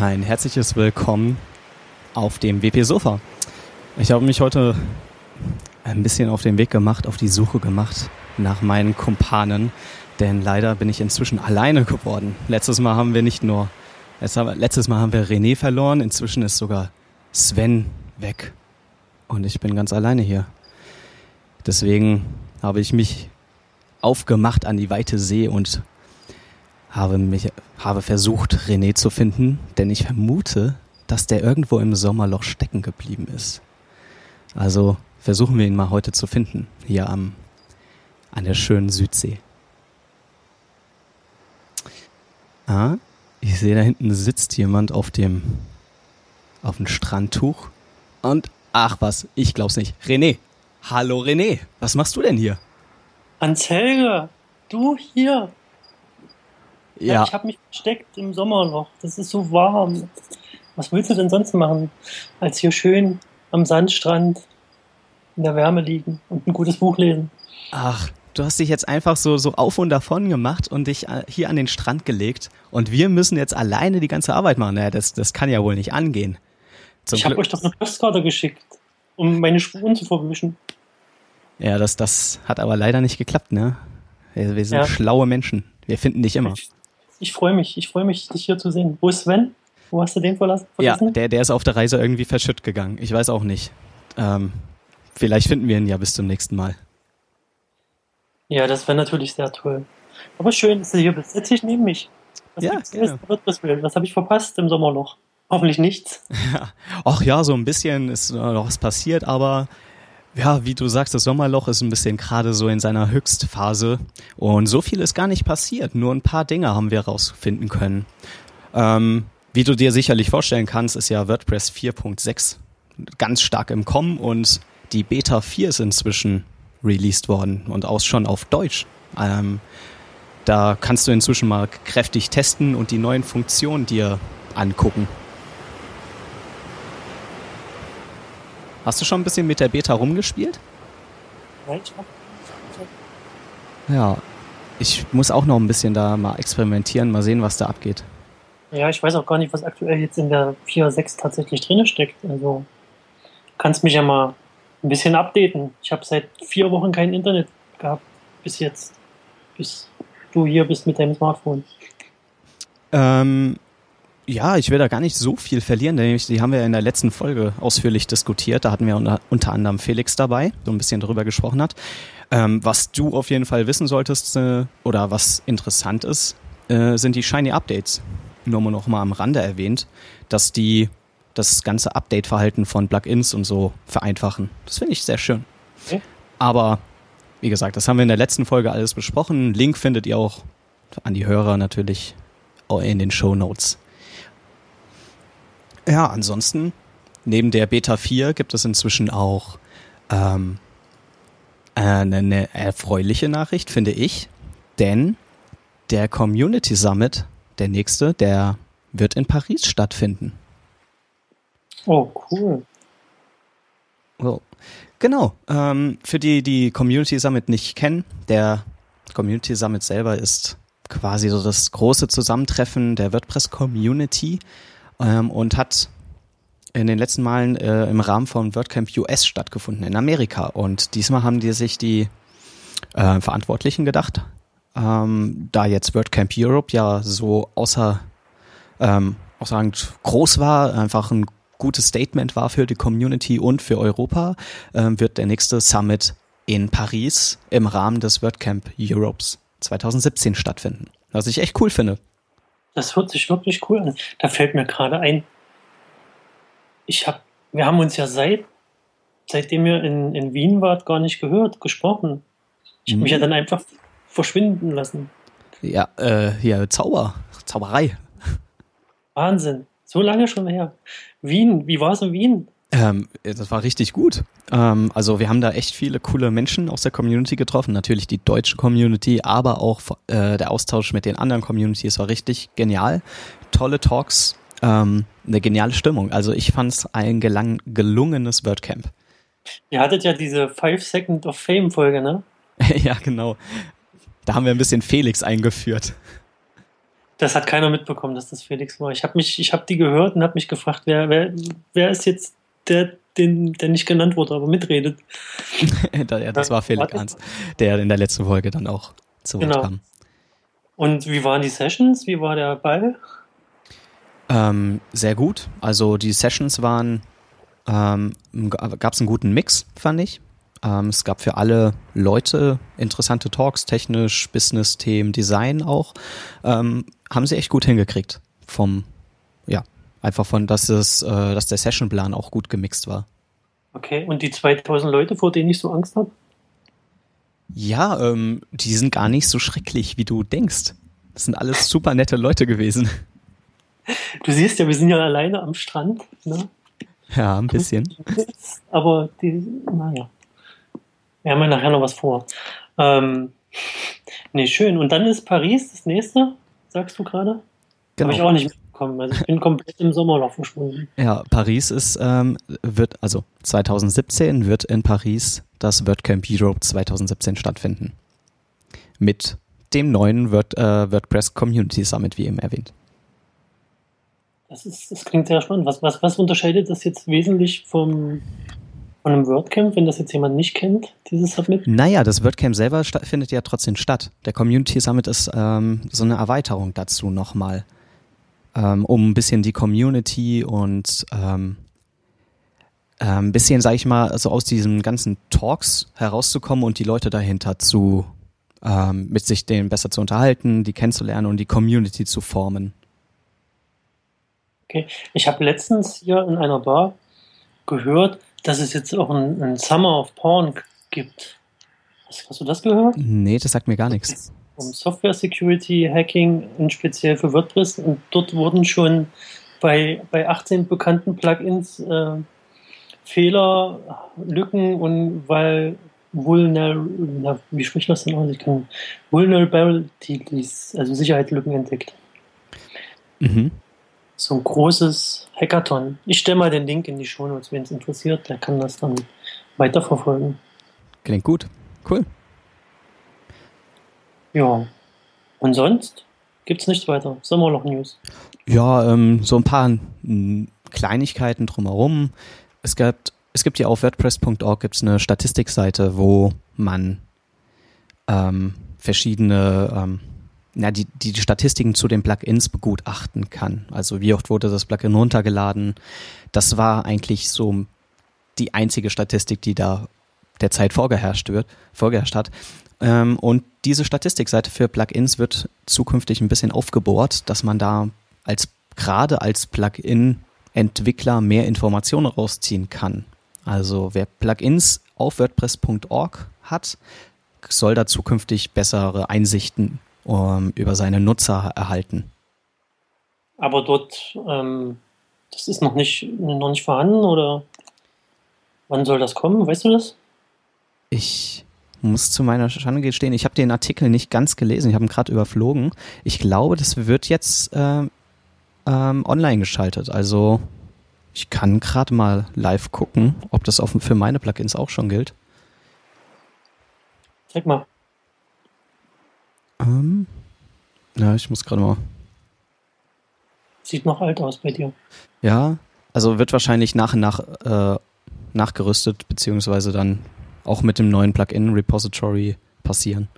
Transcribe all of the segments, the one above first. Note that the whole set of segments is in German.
Ein herzliches Willkommen auf dem WP Sofa. Ich habe mich heute ein bisschen auf den Weg gemacht, auf die Suche gemacht nach meinen Kumpanen, denn leider bin ich inzwischen alleine geworden. Letztes Mal haben wir nicht nur, letztes Mal haben wir René verloren, inzwischen ist sogar Sven weg und ich bin ganz alleine hier. Deswegen habe ich mich aufgemacht an die weite See und habe mich, habe versucht, René zu finden, denn ich vermute, dass der irgendwo im Sommerloch stecken geblieben ist. Also versuchen wir ihn mal heute zu finden, hier am, an der schönen Südsee. Ah, ich sehe da hinten sitzt jemand auf dem, auf dem Strandtuch und ach was, ich glaub's nicht. René. Hallo René, was machst du denn hier? Hans Helge, du hier. Ja. ich habe mich versteckt im Sommerloch. Das ist so warm. Was willst du denn sonst machen, als hier schön am Sandstrand in der Wärme liegen und ein gutes Buch lesen? Ach, du hast dich jetzt einfach so, so auf und davon gemacht und dich äh, hier an den Strand gelegt und wir müssen jetzt alleine die ganze Arbeit machen. Naja, das, das kann ja wohl nicht angehen. Zum ich habe euch doch eine Postkarte geschickt, um meine Spuren zu verwischen. Ja, das, das hat aber leider nicht geklappt, ne? Wir, wir sind ja. schlaue Menschen. Wir finden dich immer. Ich, ich freue mich, ich freue mich, dich hier zu sehen. Wo ist Sven? Wo hast du den verlassen? Ja, der, der ist auf der Reise irgendwie verschütt gegangen. Ich weiß auch nicht. Ähm, vielleicht finden wir ihn ja bis zum nächsten Mal. Ja, das wäre natürlich sehr toll. Aber schön, dass du hier bist. Setz dich neben mich. Was ja, gerne. Was habe ich verpasst im Sommerloch? Hoffentlich nichts. Ach ja, so ein bisschen ist noch was passiert, aber ja, wie du sagst, das Sommerloch ist ein bisschen gerade so in seiner Höchstphase und so viel ist gar nicht passiert. Nur ein paar Dinge haben wir rausfinden können. Ähm, wie du dir sicherlich vorstellen kannst, ist ja WordPress 4.6 ganz stark im Kommen und die Beta 4 ist inzwischen released worden und auch schon auf Deutsch. Ähm, da kannst du inzwischen mal kräftig testen und die neuen Funktionen dir angucken. Hast du schon ein bisschen mit der Beta rumgespielt? Nein, ich hab Ja, ich muss auch noch ein bisschen da mal experimentieren, mal sehen, was da abgeht. Ja, ich weiß auch gar nicht, was aktuell jetzt in der 4.6 tatsächlich drin steckt. Also kannst mich ja mal ein bisschen updaten. Ich habe seit vier Wochen kein Internet gehabt bis jetzt, bis du hier bist mit deinem Smartphone. Ähm, ja, ich will da gar nicht so viel verlieren, denn die haben wir in der letzten Folge ausführlich diskutiert. Da hatten wir unter, unter anderem Felix dabei, so ein bisschen drüber gesprochen hat. Ähm, was du auf jeden Fall wissen solltest äh, oder was interessant ist, äh, sind die Shiny Updates. Nur mal noch mal am Rande erwähnt, dass die das ganze Update-Verhalten von Plugins und so vereinfachen. Das finde ich sehr schön. Okay. Aber wie gesagt, das haben wir in der letzten Folge alles besprochen. Link findet ihr auch an die Hörer natürlich in den Show Notes. Ja, ansonsten, neben der Beta 4 gibt es inzwischen auch ähm, eine, eine erfreuliche Nachricht, finde ich. Denn der Community Summit, der nächste, der wird in Paris stattfinden. Oh, cool. So. Genau. Ähm, für die, die Community Summit nicht kennen, der Community Summit selber ist quasi so das große Zusammentreffen der WordPress Community ähm, und hat in den letzten Malen äh, im Rahmen von WordCamp US stattgefunden in Amerika. Und diesmal haben die sich die äh, Verantwortlichen gedacht, ähm, da jetzt WordCamp Europe ja so außer ähm, aussagend groß war, einfach ein gutes Statement war für die Community und für Europa, ähm, wird der nächste Summit in Paris im Rahmen des WordCamp Europes 2017 stattfinden. Was ich echt cool finde. Das hört sich wirklich cool an. Da fällt mir gerade ein, ich habe, wir haben uns ja seit, seitdem ihr in, in Wien wart, gar nicht gehört, gesprochen. Ich habe mich ja mhm. dann einfach verschwinden lassen. Ja, äh, hier, Zauber, Zauberei. Wahnsinn. So lange schon her. Wien, wie war es in Wien? Ähm, das war richtig gut. Ähm, also wir haben da echt viele coole Menschen aus der Community getroffen. Natürlich die deutsche Community, aber auch äh, der Austausch mit den anderen Communities war richtig genial. Tolle Talks, ähm, eine geniale Stimmung. Also ich fand es ein gelang gelungenes WordCamp. Ihr hattet ja diese Five Second of Fame Folge, ne? ja, genau. Da haben wir ein bisschen Felix eingeführt. Das hat keiner mitbekommen, dass das Felix war. Ich habe mich, ich habe die gehört und habe mich gefragt, wer, wer, wer ist jetzt der, den, der nicht genannt wurde, aber mitredet. ja, das war Felix Ernst, der in der letzten Folge dann auch zu Wort genau. kam. Und wie waren die Sessions? Wie war der Ball? Ähm, sehr gut. Also die Sessions waren, ähm, gab es einen guten Mix, fand ich. Ähm, es gab für alle Leute interessante Talks, technisch, Business-Themen, Design auch. Ähm, haben sie echt gut hingekriegt. Vom, einfach von, dass es, äh, dass der Sessionplan auch gut gemixt war. Okay, und die 2000 Leute, vor denen ich so Angst habe? Ja, ähm, die sind gar nicht so schrecklich, wie du denkst. Das sind alles super nette Leute gewesen. Du siehst ja, wir sind ja alleine am Strand. Ne? Ja, ein bisschen. Aber die, naja. Wir haben ja nachher noch was vor. Ähm, nee, schön. Und dann ist Paris das nächste, sagst du gerade? Genau. Habe ich auch nicht mitbekommen. Also ich bin komplett im Sommerloch verschwunden. Ja, Paris ist, ähm, wird, also 2017 wird in Paris das WordCamp Europe 2017 stattfinden. Mit dem neuen Word, äh, WordPress Community Summit, wie eben erwähnt. Das, ist, das klingt sehr spannend. Was, was, was unterscheidet das jetzt wesentlich vom, von einem WordCamp, wenn das jetzt jemand nicht kennt, dieses Submit? Naja, das WordCamp selber findet ja trotzdem statt. Der Community Summit ist ähm, so eine Erweiterung dazu nochmal, ähm, um ein bisschen die Community und ähm, ein ähm, bisschen, sag ich mal, so aus diesen ganzen Talks herauszukommen und die Leute dahinter zu ähm, mit sich denen besser zu unterhalten, die kennenzulernen und die Community zu formen. Okay, ich habe letztens hier in einer Bar gehört, dass es jetzt auch ein, ein Summer of Porn gibt. Hast, hast, du das gehört? Nee, das sagt mir gar nichts. Um Software Security, Hacking und speziell für WordPress. Und dort wurden schon bei, bei 18 bekannten Plugins äh, Fehler, Lücken und weil Vulner, wie spricht das denn aus? Ich kann Vulnerabilities, also Sicherheitslücken entdeckt. Mhm so ein großes Hackathon. Ich stelle mal den Link in die Show Notes, wen es interessiert, der kann das dann weiterverfolgen. Klingt gut. Cool. Ja. Und sonst gibt es nichts weiter. Sommerloch-News. Ja, ähm, so ein paar Kleinigkeiten drumherum. Es gibt, es gibt ja auf WordPress.org gibt's eine Statistikseite, wo man ähm, verschiedene ähm, na, die, die Statistiken zu den Plugins begutachten kann. Also wie oft wurde das Plugin runtergeladen. Das war eigentlich so die einzige Statistik, die da derzeit vorgeherrscht wird, vorgeherrscht hat. Ähm, und diese Statistikseite für Plugins wird zukünftig ein bisschen aufgebohrt, dass man da als gerade als Plugin-Entwickler mehr Informationen rausziehen kann. Also wer Plugins auf WordPress.org hat, soll da zukünftig bessere Einsichten um, über seine Nutzer erhalten. Aber dort, ähm, das ist noch nicht, noch nicht vorhanden oder wann soll das kommen? Weißt du das? Ich muss zu meiner Schande gestehen, ich habe den Artikel nicht ganz gelesen, ich habe ihn gerade überflogen. Ich glaube, das wird jetzt äh, ähm, online geschaltet. Also ich kann gerade mal live gucken, ob das auch für meine Plugins auch schon gilt. Zeig mal. Ähm, ja, ich muss gerade mal. Sieht noch alt aus bei dir. Ja, also wird wahrscheinlich nach und nach äh, nachgerüstet, beziehungsweise dann auch mit dem neuen Plugin-Repository passieren.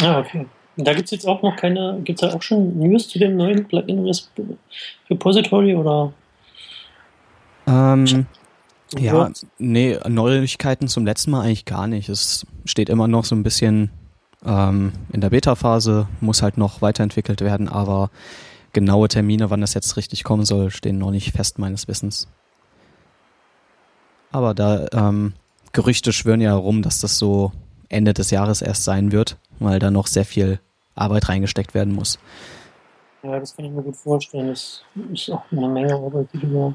Ah, okay. Da gibt es jetzt auch noch keine, gibt es da auch schon News zu dem neuen Plugin-Repository oder? Ähm, ja, nee, Neuigkeiten zum letzten Mal eigentlich gar nicht. Es steht immer noch so ein bisschen ähm, in der Beta-Phase, muss halt noch weiterentwickelt werden, aber genaue Termine, wann das jetzt richtig kommen soll, stehen noch nicht fest meines Wissens. Aber da ähm, Gerüchte schwören ja herum, dass das so Ende des Jahres erst sein wird, weil da noch sehr viel Arbeit reingesteckt werden muss. Ja, das kann ich mir gut vorstellen. Das ist auch eine Menge Arbeit, die du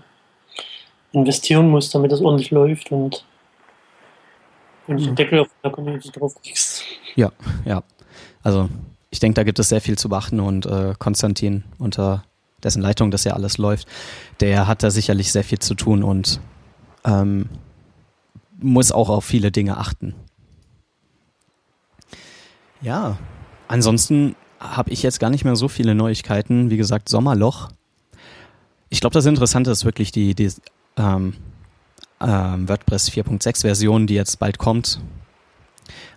investieren musst, damit das ordentlich läuft und wenn du den Deckel auf der Community drauf kriegst. Ja, ja. Also ich denke, da gibt es sehr viel zu beachten und äh, Konstantin, unter dessen Leitung das ja alles läuft, der hat da sicherlich sehr viel zu tun und ähm, muss auch auf viele Dinge achten. Ja, ansonsten habe ich jetzt gar nicht mehr so viele Neuigkeiten. Wie gesagt, Sommerloch. Ich glaube, das Interessante ist wirklich die, die ähm, ähm, WordPress 4.6 Version, die jetzt bald kommt.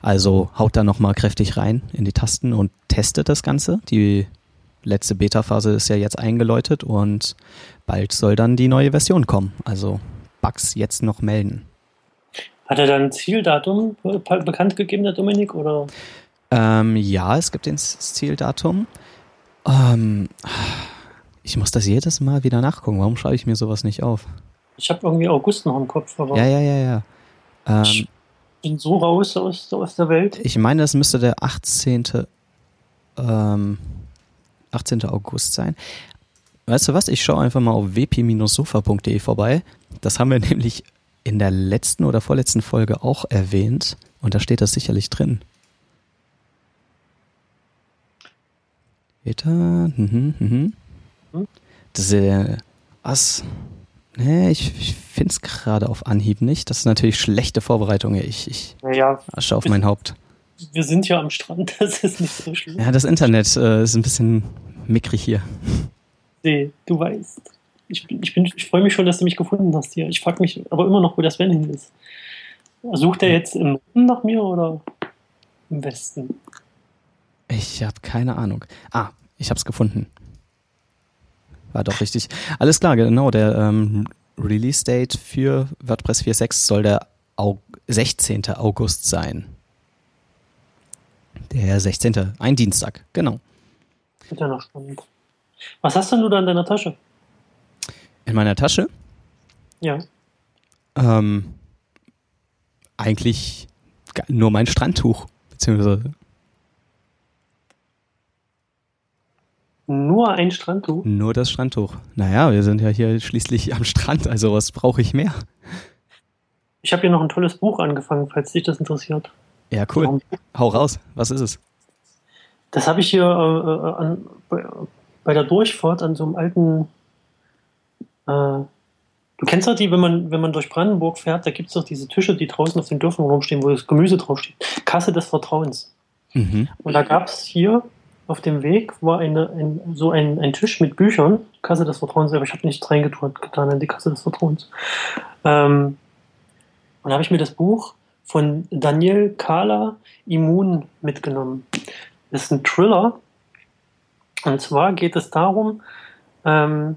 Also haut da nochmal kräftig rein in die Tasten und testet das Ganze. Die letzte Beta-Phase ist ja jetzt eingeläutet und bald soll dann die neue Version kommen. Also Bugs jetzt noch melden. Hat er dann ein Zieldatum bekannt gegeben, der Dominik? Oder? Ähm, ja, es gibt das Zieldatum. Ähm, ich muss das jedes Mal wieder nachgucken. Warum schreibe ich mir sowas nicht auf? Ich habe irgendwie August noch im Kopf. Ja, ja, ja, ja. Ähm, ich bin so raus aus, aus der Welt. Ich meine, das müsste der 18. Ähm, 18. August sein. Weißt du was? Ich schaue einfach mal auf wp-sofa.de vorbei. Das haben wir nämlich in der letzten oder vorletzten Folge auch erwähnt. Und da steht das sicherlich drin. Beta, mhm, mhm. Hm? Das ist, äh, was? Nee, ich, ich finde es gerade auf Anhieb nicht. Das ist natürlich schlechte Vorbereitung. Ich, ich naja, Asche auf mein Haupt. Wir sind ja am Strand, das ist nicht so schlimm. Ja, das Internet äh, ist ein bisschen mickrig hier. Nee, du weißt. Ich, ich, bin, ich freue mich schon, dass du mich gefunden hast hier. Ich frage mich aber immer noch, wo das Sven hin ist. Sucht er jetzt im Norden nach mir oder im Westen? Ich habe keine Ahnung. Ah, ich habe es gefunden. War doch richtig. Alles klar, genau. Der ähm, Release-Date für WordPress 4.6 soll der Au 16. August sein. Der 16. Ein Dienstag, genau. Wird ja noch spannend. Was hast denn du da in deiner Tasche? In meiner Tasche? Ja. Ähm, eigentlich nur mein Strandtuch, beziehungsweise Nur ein Strandtuch? Nur das Strandtuch. Naja, wir sind ja hier schließlich am Strand, also was brauche ich mehr? Ich habe hier noch ein tolles Buch angefangen, falls dich das interessiert. Ja, cool. Hau raus. Was ist es? Das habe ich hier äh, äh, an, bei, bei, der Durchfahrt an so einem alten. Äh, du kennst doch die, wenn man, wenn man durch Brandenburg fährt, da gibt es doch diese Tische, die draußen auf den Dörfern rumstehen, wo das Gemüse draufsteht. Kasse des Vertrauens. Mhm. Und da gab es hier auf dem Weg war eine, ein, so ein, ein Tisch mit Büchern, Kasse des Vertrauens, aber ich habe nichts reingetan getan in die Kasse des Vertrauens. Ähm, und da habe ich mir das Buch von Daniel Kala Immun mitgenommen. Das ist ein Thriller. Und zwar geht es darum, ähm,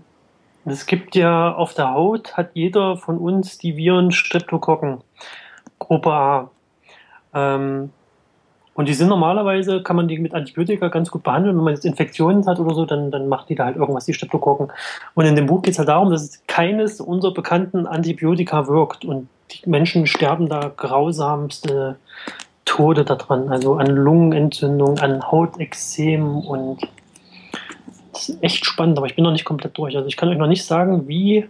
es gibt ja auf der Haut, hat jeder von uns die Viren Streptokokken, Gruppe A. Ähm, und die sind normalerweise, kann man die mit Antibiotika ganz gut behandeln. Wenn man jetzt Infektionen hat oder so, dann, dann macht die da halt irgendwas, die Streptokokken. Und in dem Buch geht es halt darum, dass keines unserer bekannten Antibiotika wirkt. Und die Menschen sterben da grausamste Tode daran. Also an Lungenentzündung, an Hautexem und ist echt spannend, aber ich bin noch nicht komplett durch. Also ich kann euch noch nicht sagen, wie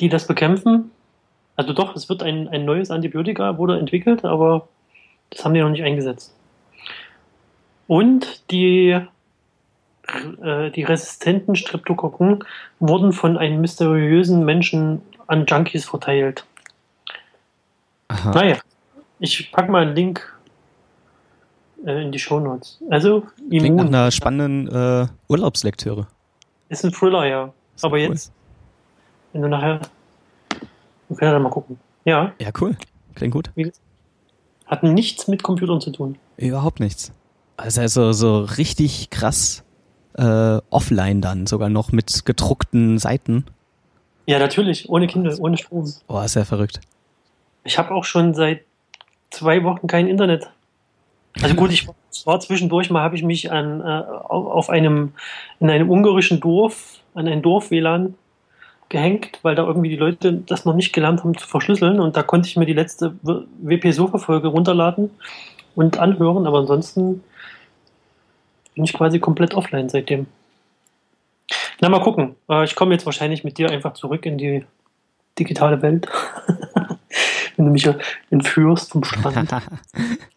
die das bekämpfen. Also doch, es wird ein, ein neues Antibiotika, wurde entwickelt, aber das haben die noch nicht eingesetzt. Und die, äh, die resistenten Streptokokken wurden von einem mysteriösen Menschen an Junkies verteilt. Aha. Naja, ich packe mal einen Link äh, in die Show Notes. Also, Immun. Klingt nach einer spannenden äh, Urlaubslektüre. Ist ein Thriller, ja. Aber cool. jetzt, wenn du nachher, wir können ja mal gucken. Ja. Ja, cool. Klingt gut. Hat nichts mit Computern zu tun. Überhaupt nichts. Also, also so richtig krass äh, offline dann, sogar noch mit gedruckten Seiten. Ja, natürlich, ohne Kindle, ohne Strom. Oh, ist ja verrückt. Ich habe auch schon seit zwei Wochen kein Internet. Also gut, ich war zwischendurch mal, habe ich mich an, äh, auf einem, in einem ungarischen Dorf, an ein Dorf-WLAN gehängt, weil da irgendwie die Leute das noch nicht gelernt haben zu verschlüsseln und da konnte ich mir die letzte WP-Sofa-Folge runterladen und anhören, aber ansonsten bin ich quasi komplett offline seitdem. Na, mal gucken. Äh, ich komme jetzt wahrscheinlich mit dir einfach zurück in die digitale Welt. Wenn du mich entführst vom Strand.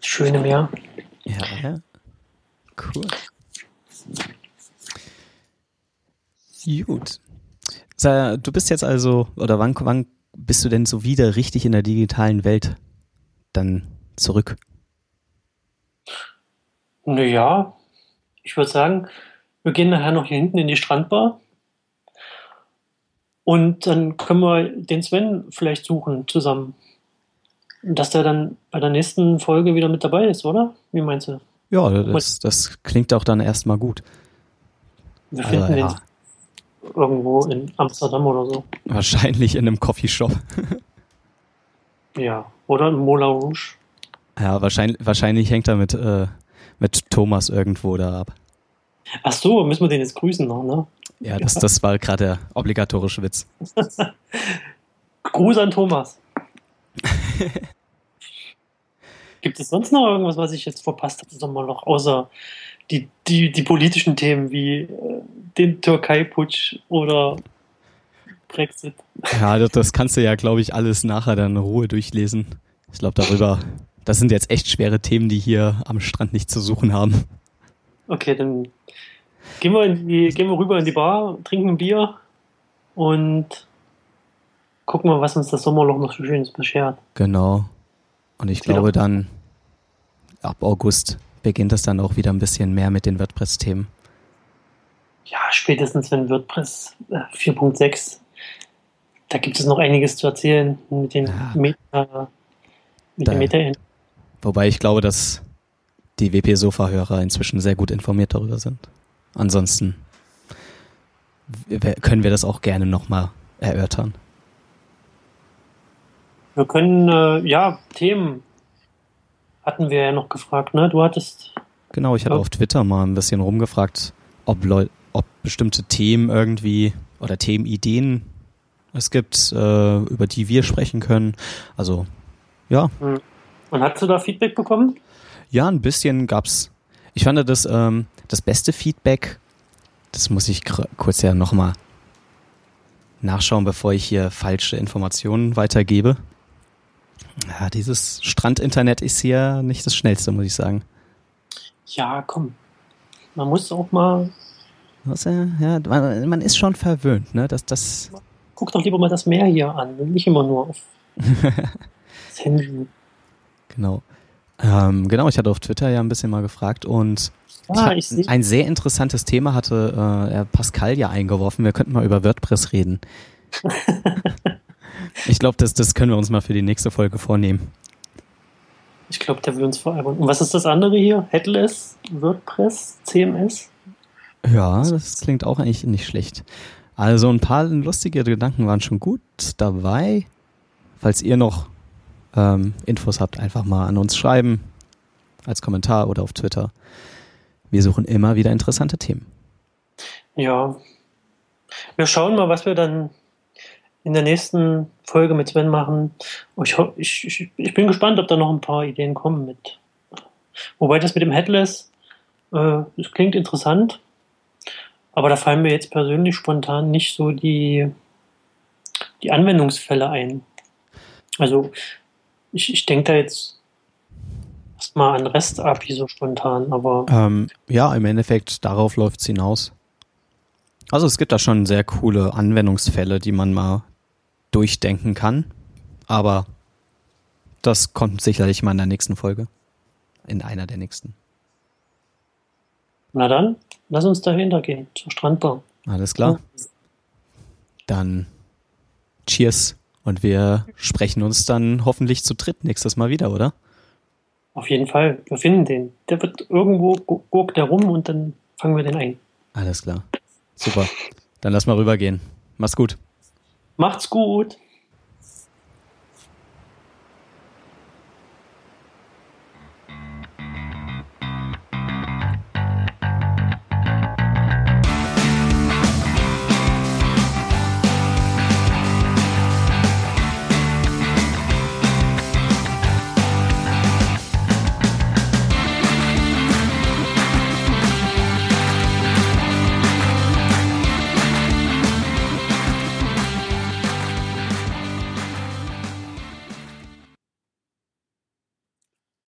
Schöne Meer. Ja, ja. Cool. Gut. Du bist jetzt also, oder wann, wann bist du denn so wieder richtig in der digitalen Welt dann zurück? Naja, ich würde sagen, wir gehen nachher noch hier hinten in die Strandbar. Und dann können wir den Sven vielleicht suchen zusammen. Dass der dann bei der nächsten Folge wieder mit dabei ist, oder? Wie meinst du? Ja, das, das klingt auch dann erstmal gut. Wir finden also, ja. den irgendwo in Amsterdam oder so. Wahrscheinlich in einem Coffeeshop. ja, oder in Moulin Rouge. Ja, wahrscheinlich, wahrscheinlich hängt er mit, äh, mit Thomas irgendwo da ab. Ach so, müssen wir den jetzt grüßen noch, ne? Ja, das, das war gerade der obligatorische Witz. Gruß an Thomas. Gibt es sonst noch irgendwas, was ich jetzt verpasst habe, Sommer noch, außer die, die, die politischen Themen wie äh, den Türkei-Putsch oder Brexit? Ja, das, das kannst du ja, glaube ich, alles nachher dann in Ruhe durchlesen. Ich glaube, darüber, das sind jetzt echt schwere Themen, die hier am Strand nicht zu suchen haben. Okay, dann gehen wir, die, gehen wir rüber in die Bar, trinken ein Bier und gucken mal, was uns das Sommerloch noch so Schönes beschert. Genau. Und ich glaube dann, ab August beginnt es dann auch wieder ein bisschen mehr mit den WordPress-Themen. Ja, spätestens wenn WordPress 4.6, äh, da gibt es noch einiges zu erzählen mit den ja. Meta, mit da, den Meta -End. Wobei ich glaube, dass die WP-Sofa-Hörer inzwischen sehr gut informiert darüber sind. Ansonsten können wir das auch gerne nochmal erörtern. Wir können, äh, ja, Themen hatten wir ja noch gefragt, ne? Du hattest. Genau, ich hatte auf Twitter mal ein bisschen rumgefragt, ob, Leu ob bestimmte Themen irgendwie oder Themenideen es gibt, äh, über die wir sprechen können. Also, ja. Hm. Und hast du da Feedback bekommen? Ja, ein bisschen gab's. Ich fand das, ähm, das beste Feedback, das muss ich kurz ja nochmal nachschauen, bevor ich hier falsche Informationen weitergebe. Ja, dieses Strandinternet ist hier nicht das schnellste, muss ich sagen. Ja, komm. Man muss auch mal. Was, ja, man, man, ist schon verwöhnt, ne? Das, das Guck doch lieber mal das Meer hier an, nicht immer nur auf das Handy. Genau. Ähm, genau, ich hatte auf Twitter ja ein bisschen mal gefragt und ah, ein sehr interessantes Thema hatte äh, Pascal ja eingeworfen. Wir könnten mal über WordPress reden. Ich glaube, das, das können wir uns mal für die nächste Folge vornehmen. Ich glaube, der will uns veralbern. Und was ist das andere hier? Headless, WordPress, CMS? Ja, das klingt auch eigentlich nicht schlecht. Also ein paar lustige Gedanken waren schon gut dabei. Falls ihr noch ähm, Infos habt, einfach mal an uns schreiben. Als Kommentar oder auf Twitter. Wir suchen immer wieder interessante Themen. Ja. Wir schauen mal, was wir dann in der nächsten Folge mit Sven machen. Ich, ich, ich, bin gespannt, ob da noch ein paar Ideen kommen mit. Wobei das mit dem Headless, äh, das klingt interessant, aber da fallen mir jetzt persönlich spontan nicht so die, die Anwendungsfälle ein. Also ich, ich denke da jetzt erstmal an REST-API so spontan, aber. Ähm, ja, im Endeffekt, darauf läuft es hinaus. Also es gibt da schon sehr coole Anwendungsfälle, die man mal durchdenken kann. Aber das kommt sicherlich mal in der nächsten Folge. In einer der nächsten. Na dann, lass uns dahinter gehen, zur Strandbar. Alles klar. Dann Cheers und wir sprechen uns dann hoffentlich zu dritt nächstes Mal wieder, oder? Auf jeden Fall. Wir finden den. Der wird irgendwo, guckt der rum und dann fangen wir den ein. Alles klar. Super. Dann lass mal rübergehen. Mach's gut. Macht's gut.